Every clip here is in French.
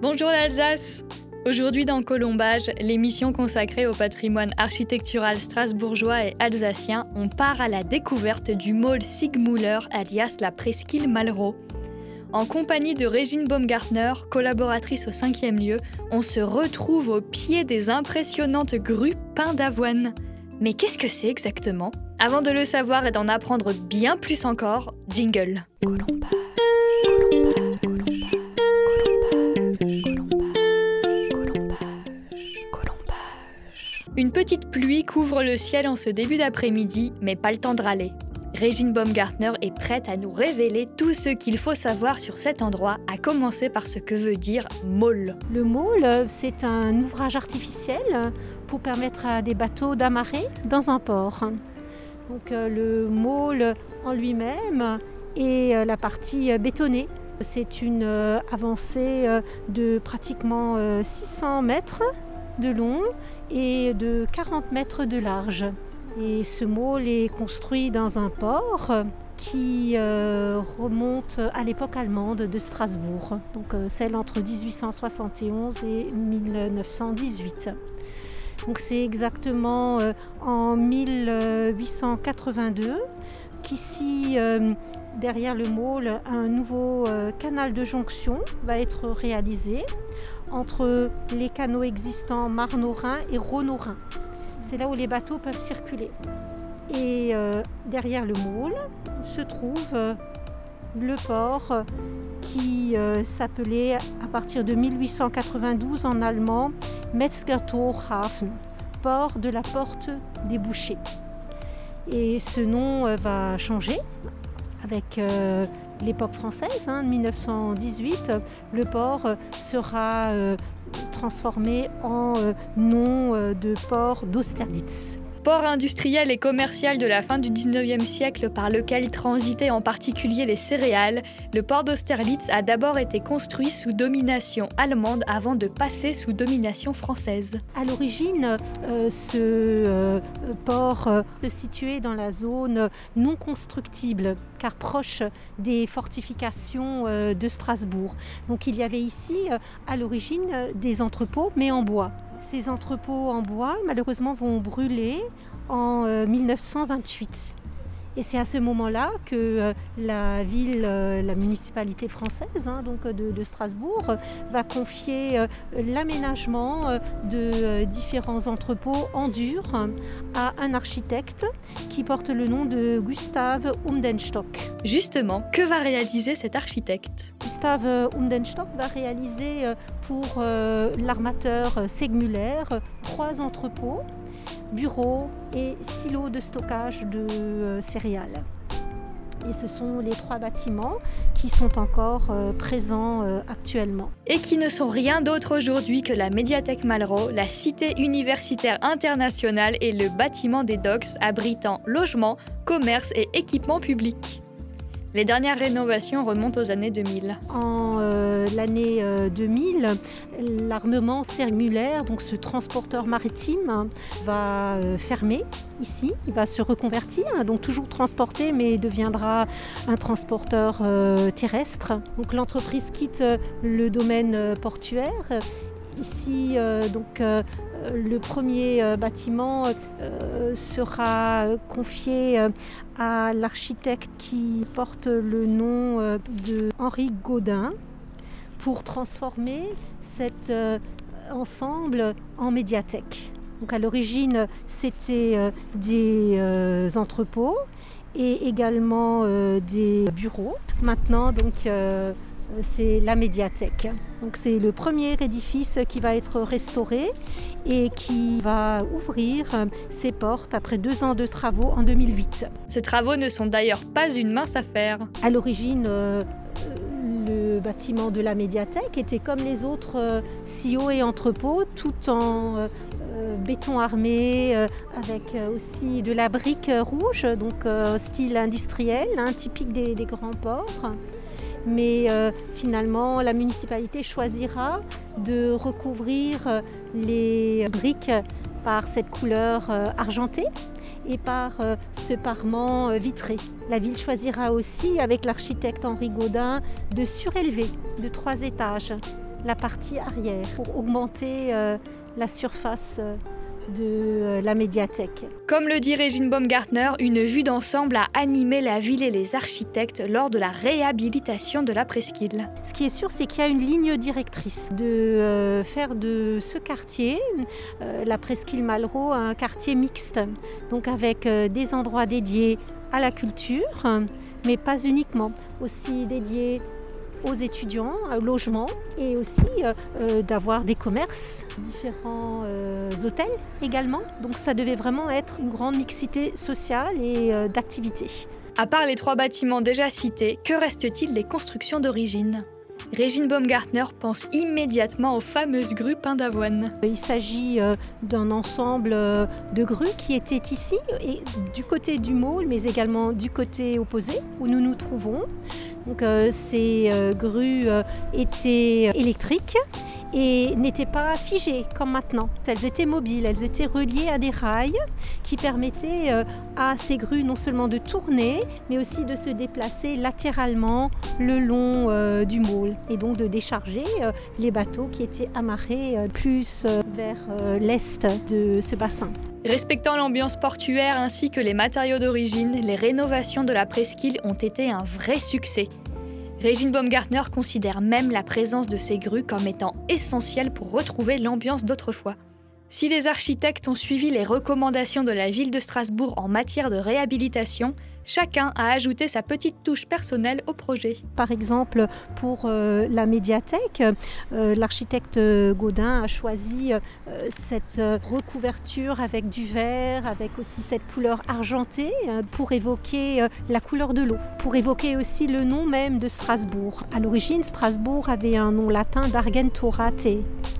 Bonjour l'Alsace Aujourd'hui dans Colombage, l'émission consacrée au patrimoine architectural strasbourgeois et alsacien, on part à la découverte du môle Sigmuller alias la presqu'île Malraux. En compagnie de Régine Baumgartner, collaboratrice au cinquième lieu, on se retrouve au pied des impressionnantes grues pain d'avoine. Mais qu'est-ce que c'est exactement? Avant de le savoir et d'en apprendre bien plus encore, jingle. Colombage, Une petite pluie couvre le ciel en ce début d'après-midi, mais pas le temps de râler. Régine Baumgartner est prête à nous révéler tout ce qu'il faut savoir sur cet endroit, à commencer par ce que veut dire môle. Le môle, c'est un ouvrage artificiel pour permettre à des bateaux d'amarrer dans un port. Euh, le môle en lui-même est euh, la partie bétonnée. C'est une euh, avancée de pratiquement 600 mètres de long et de 40 mètres de large. Et ce môle est construit dans un port qui euh, remonte à l'époque allemande de Strasbourg, donc euh, celle entre 1871 et 1918. Donc c'est exactement euh, en 1882 qu'ici, derrière le môle, un nouveau canal de jonction va être réalisé entre les canaux existants Marne-Rhin et Rhône-Rhin. C'est là où les bateaux peuvent circuler. Et euh, derrière le môle se trouve euh, le port qui euh, s'appelait à partir de 1892 en allemand Metzgertorhafen, port de la porte des bouchers. Et ce nom va changer avec l'époque française, hein, 1918. Le port sera transformé en euh, nom euh, de port d'Austerlitz. Port industriel et commercial de la fin du 19e siècle par lequel transitaient en particulier les céréales, le port d'Austerlitz a d'abord été construit sous domination allemande avant de passer sous domination française. À l'origine, euh, ce port se situait dans la zone non constructible car proche des fortifications euh, de Strasbourg. Donc il y avait ici euh, à l'origine euh, des entrepôts, mais en bois. Ces entrepôts en bois, malheureusement, vont brûler en 1928. Et c'est à ce moment-là que euh, la ville, euh, la municipalité française hein, donc de, Strasbourg, va confier euh, l'aménagement de différents entrepôts en dur à un architecte qui porte le nom de Gustave Umdenstock. Justement, que va réaliser cet architecte? Gustave Umdenstock va réaliser pour l'armateur Segmuller trois entrepôts bureaux et silos de stockage de euh, céréales. Et ce sont les trois bâtiments qui sont encore euh, présents euh, actuellement. Et qui ne sont rien d'autre aujourd'hui que la médiathèque Malraux, la cité universitaire internationale et le bâtiment des docks abritant logements, commerces et équipements publics. Les dernières rénovations remontent aux années 2000. En euh, l'année 2000, euh, l'armement circulaire, donc ce transporteur maritime, va euh, fermer ici. Il va se reconvertir, donc toujours transporté, mais deviendra un transporteur terrestre. Donc l'entreprise quitte le domaine portuaire Ici, donc, le premier bâtiment sera confié à l'architecte qui porte le nom euh, de Henri Gaudin pour transformer cet euh, ensemble en médiathèque. Donc à l'origine, c'était euh, des entrepôts et également des bureaux. Maintenant, donc c'est la médiathèque. Donc c'est le premier édifice qui va être restauré et qui va ouvrir ses portes après deux ans de travaux en 2008. Ces travaux ne sont d'ailleurs pas une mince affaire. À l'origine, euh, le bâtiment de la médiathèque était comme les autres euh, silos et entrepôts, tout en euh, béton armé, avec aussi de la brique rouge, donc style industriel, hein, typique des, des grands ports mais euh, finalement la municipalité choisira de recouvrir euh, les briques par cette couleur euh, argentée et par ce parement vitré. La ville choisira aussi, avec l'architecte Henri Gaudin, de surélever de trois étages la partie arrière pour augmenter la surface de euh, la médiathèque. Comme le dit Régine Baumgartner, une vue d'ensemble a animé la ville et les architectes lors de la réhabilitation de la presqu'île. Ce qui est sûr, c'est qu'il y a une ligne directrice de euh, faire de ce quartier, euh, la presqu'île Malraux, un quartier mixte, donc avec des endroits dédiés à la culture, mais pas uniquement, aussi dédiés aux étudiants, au logement et aussi euh, euh, d'avoir des commerces, différents euh, hôtels également. Donc ça devait vraiment être une grande mixité sociale et d'activités. À part les trois bâtiments déjà cités, que reste-t-il des constructions d'origine? Régine Baumgartner pense immédiatement aux fameuses grues pain d'avoine. Il s'agit d'un ensemble de grues qui étaient ici, du côté du môle, mais également du côté opposé où nous nous trouvons. Donc, euh, ces euh, grues euh, étaient électriques et n'étaient pas figées comme maintenant. Elles étaient mobiles, elles étaient reliées à des rails qui permettaient à ces grues non seulement de tourner, mais aussi de se déplacer latéralement le long du môle et donc de décharger les bateaux qui étaient amarrés plus vers l'est de ce bassin. Respectant l'ambiance portuaire ainsi que les matériaux d'origine, les rénovations de la presqu'île ont été un vrai succès. Régine Baumgartner considère même la présence de ces grues comme étant essentielle pour retrouver l'ambiance d'autrefois. Si les architectes ont suivi les recommandations de la ville de Strasbourg en matière de réhabilitation, chacun a ajouté sa petite touche personnelle au projet. Par exemple, pour euh, la médiathèque, euh, l'architecte Gaudin a choisi euh, cette recouverture avec du verre, avec aussi cette couleur argentée pour évoquer la couleur de l'eau, pour évoquer aussi le nom même de Strasbourg. À l'origine, Strasbourg avait un nom latin d'Argentorate,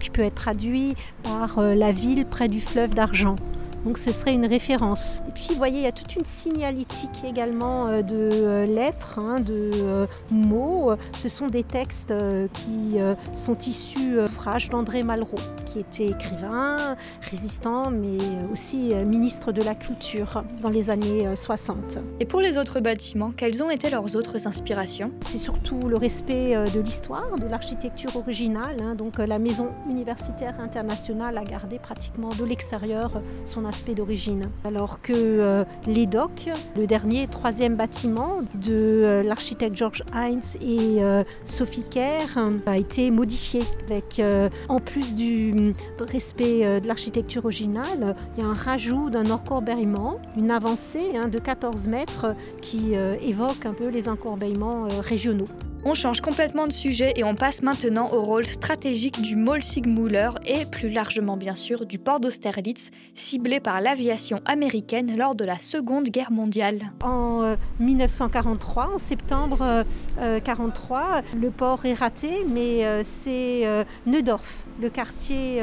qui peut être traduit par la ville près du fleuve d'argent. Donc ce serait une référence. Et puis vous voyez, il y a toute une signalétique également euh, de euh, lettres, hein, de euh, mots. Ce sont des textes qui sont issus d'ouvrages d'André Malraux, qui était écrivain, résistant, mais aussi ministre de la Culture dans les années 60. Et pour les autres bâtiments, quelles ont été leurs autres inspirations? C'est surtout le respect de l'histoire, de l'architecture originale. Hein. Donc la maison universitaire internationale a gardé pratiquement de l'extérieur son aspect d'origine. Alors que euh, les docks, le dernier, troisième bâtiment de euh, l'architecte George Heinz et euh, Sophie Kerr a été modifié avec, en plus du respect de l'architecture originale, il y a un rajout d'un encorbellement, une avancée hein, de 14 mètres qui évoque un peu les encorbellements régionaux. On change complètement de sujet et on passe maintenant au rôle stratégique du Mall Sigmuller et plus largement bien sûr du port d'Austerlitz, ciblé par l'aviation américaine lors de la Seconde Guerre mondiale. En 1943, euh, en septembre 1943, euh, le port est raté, mais euh, c'est Neudorf, le quartier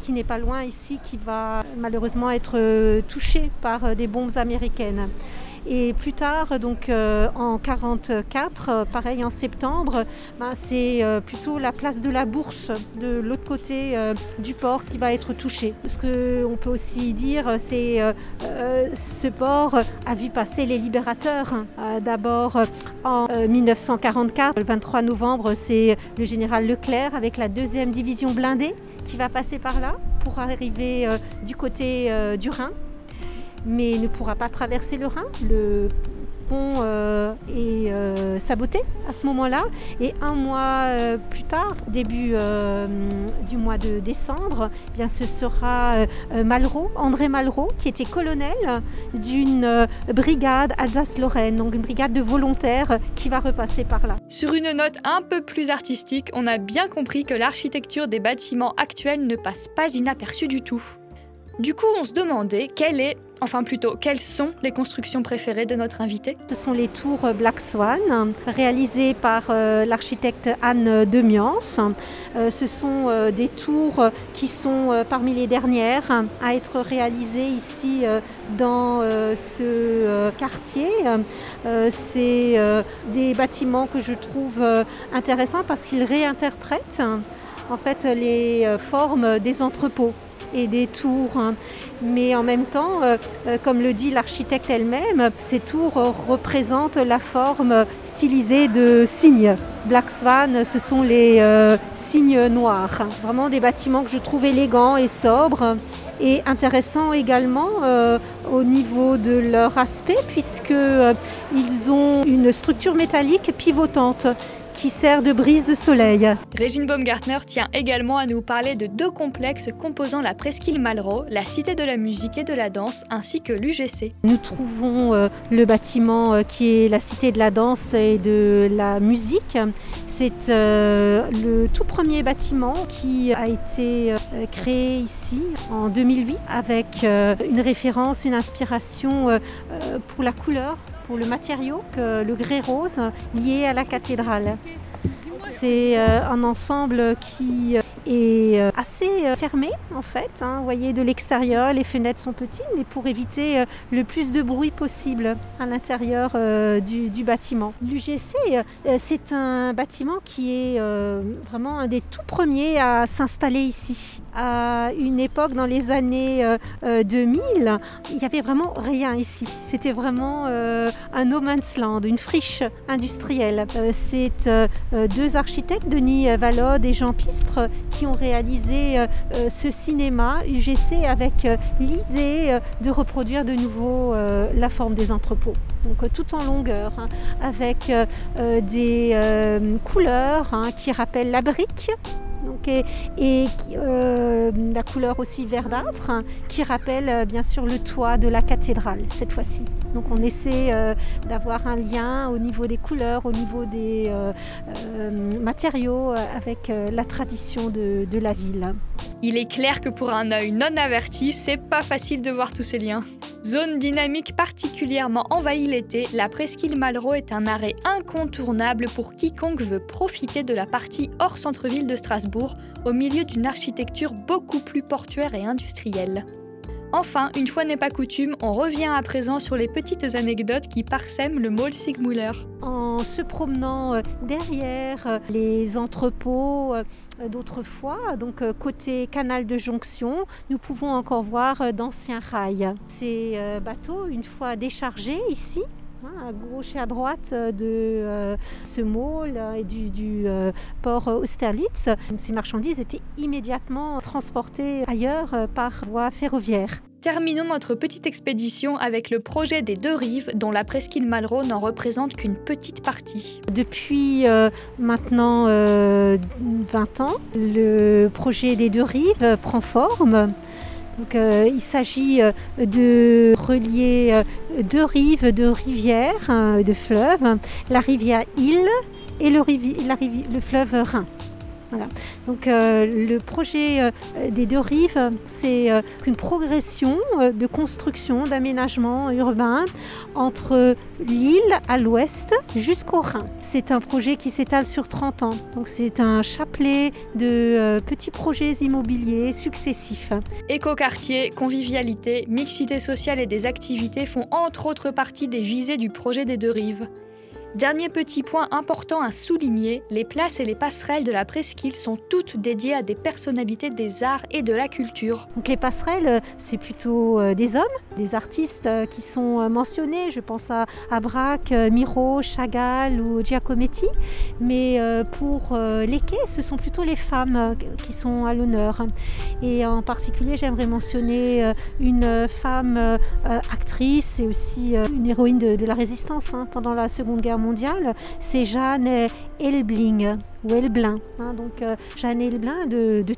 qui n'est pas loin ici, qui va malheureusement être touché par des bombes américaines. Et plus tard, donc euh, en 44, euh, pareil en septembre, ben, c'est euh, plutôt la place de la Bourse de l'autre côté du port qui va être touchée. Ce qu'on peut aussi dire, c'est ce port a vu passer les libérateurs. Hein. D'abord en 1944, le 23 novembre, c'est le général Leclerc avec la deuxième division blindée qui va passer par là pour arriver du côté du Rhin mais ne pourra pas traverser le Rhin. Le pont euh, est euh, saboté à ce moment-là. Et un mois euh, plus tard, début du mois de décembre, eh bien, ce sera Malraux, André Malraux, qui était colonel d'une brigade Alsace-Lorraine, donc une brigade de volontaires qui va repasser par là. Sur une note un peu plus artistique, on a bien compris que l'architecture des bâtiments actuels ne passe pas inaperçue du tout. Du coup, on se demandait quelle est, enfin plutôt, quelles sont les constructions préférées de notre invité? Ce sont les tours Black Swan, réalisées par euh, l'architecte Anne Demiance. Euh, ce sont euh, des tours qui sont parmi les dernières à être réalisées ici dans ce quartier. C'est des bâtiments que je trouve intéressants parce qu'ils réinterprètent en fait les formes des entrepôts et des tours. Hein. Mais en même temps, euh, euh, comme le dit l'architecte elle-même, ces tours représentent la forme stylisée de cygnes. Black Swan, ce sont les cygnes noirs. Vraiment des bâtiments que je trouve élégants et sobres et intéressants également au niveau de leur aspect puisqu'ils ont une structure métallique pivotante qui sert de brise de soleil. Régine Baumgartner tient également à nous parler de deux complexes composant la presqu'île Malraux, la Cité de la musique et de la danse, ainsi que l'UGC. Nous trouvons euh, le bâtiment euh, qui est la Cité de la danse et de la musique. C'est euh, le tout premier bâtiment qui a été créé ici en 2008 avec une référence, une inspiration pour la couleur pour le matériau que le grès rose lié à la cathédrale. C'est euh, un ensemble qui est euh, assez euh, fermé en fait. Hein. Vous voyez de l'extérieur, les fenêtres sont petites, mais pour éviter euh, le plus de bruit possible à l'intérieur du, bâtiment. L'UGC, c'est un bâtiment qui est vraiment un des tout premiers à s'installer ici. À une époque dans les années 2000, il n'y avait vraiment rien ici. C'était vraiment un no man's land, une friche industrielle. C'est deux architectes, Denis Valode et Jean Pistre, qui ont réalisé euh, euh, ce cinéma UGC avec euh, l'idée de reproduire de nouveau la forme des entrepôts. Donc tout en longueur, hein, avec des couleurs hein, qui rappellent la brique, et, la couleur aussi verdâtre hein, qui rappelle bien sûr le toit de la cathédrale cette fois-ci. Donc on essaie euh, d'avoir un lien au niveau des couleurs, au niveau des matériaux avec la tradition de, de la ville. Il est clair que pour un œil non averti, c'est pas facile de voir tous ces liens. Zone dynamique particulièrement envahie l'été, la presqu'île Malraux est un arrêt incontournable pour quiconque veut profiter de la partie hors centre-ville de Strasbourg, au milieu d'une architecture beaucoup plus portuaire et industrielle. Enfin, une fois n'est pas coutume, on revient à présent sur les petites anecdotes qui parsèment le Mall Sigmuller. En se promenant euh, derrière euh, les entrepôts euh, d'autrefois, donc côté canal de jonction, nous pouvons encore voir d'anciens rails. Ces bateaux, une fois déchargés ici, à gauche et à droite de ce mall et du, port Austerlitz. Ces marchandises étaient immédiatement transportées ailleurs par voie ferroviaire. Terminons notre petite expédition avec le projet des deux rives, dont la presqu'île Malraux n'en représente qu'une petite partie. Depuis euh, maintenant 20 euh, ans, le projet des deux rives prend forme. Euh, il s'agit de relier deux rives de rivières, de fleuves, la rivière Île et le fleuve Rhin. Donc euh, le projet euh, des deux rives, c'est euh, une progression de construction, d'aménagement urbain entre l'île à l'ouest jusqu'au Rhin. C'est un projet qui s'étale sur 30 ans. C'est un chapelet de petits projets immobiliers successifs. Écoquartier, convivialité, mixité sociale et des activités font entre autres partie des visées du projet des deux rives. Dernier petit point important à souligner, les places et les passerelles de la presqu'île sont toutes dédiées à des personnalités des arts et de la culture. Donc les passerelles, c'est plutôt euh, des hommes, des artistes euh, qui sont euh, mentionnés. Je pense à, Braque, Miro, Chagall ou Giacometti. Mais pour les quais, ce sont plutôt les femmes qui sont à l'honneur. Et en particulier, j'aimerais mentionner une femme actrice et aussi une héroïne de, la résistance hein, pendant la Seconde Guerre mondiale c'est Jeanne Elbling ou Elblin. Hein. donc euh, Jeanne Elblin de, de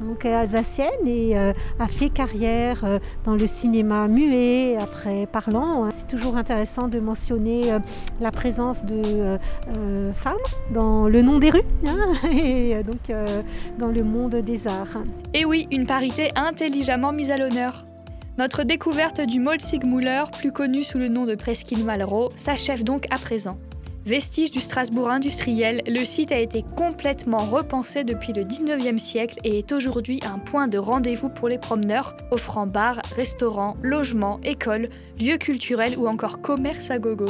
donc alsacienne et euh, a fait carrière euh, dans le cinéma muet, après parlant. Hein. C'est toujours intéressant de mentionner la présence de femmes dans le nom des rues hein, et donc dans le monde des arts. Et oui, une parité intelligemment mise à l'honneur. Notre découverte du Mall Sigmuller, plus connu sous le nom de Presqu'île Malraux, s'achève donc à présent. Vestige du Strasbourg industriel, le site a été complètement repensé depuis le 19e siècle et est aujourd'hui un point de rendez-vous pour les promeneurs, offrant bars, restaurants, logements, écoles, lieux culturels ou encore commerce à gogo.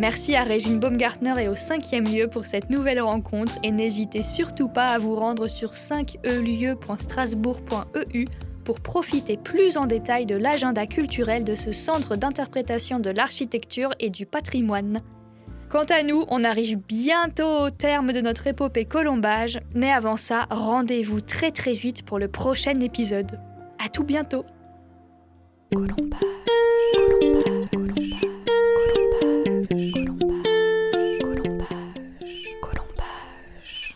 Merci à Régine Baumgartner et au cinquième lieu pour cette nouvelle rencontre et n'hésitez surtout pas à vous rendre sur 5elieu.strasbourg.eu pour profiter plus en détail de l'agenda culturel de ce centre d'interprétation de l'architecture et du patrimoine. Quant à nous, on arrive bientôt au terme de notre épopée colombage, mais avant ça, rendez-vous très très vite pour le prochain épisode. À tout bientôt.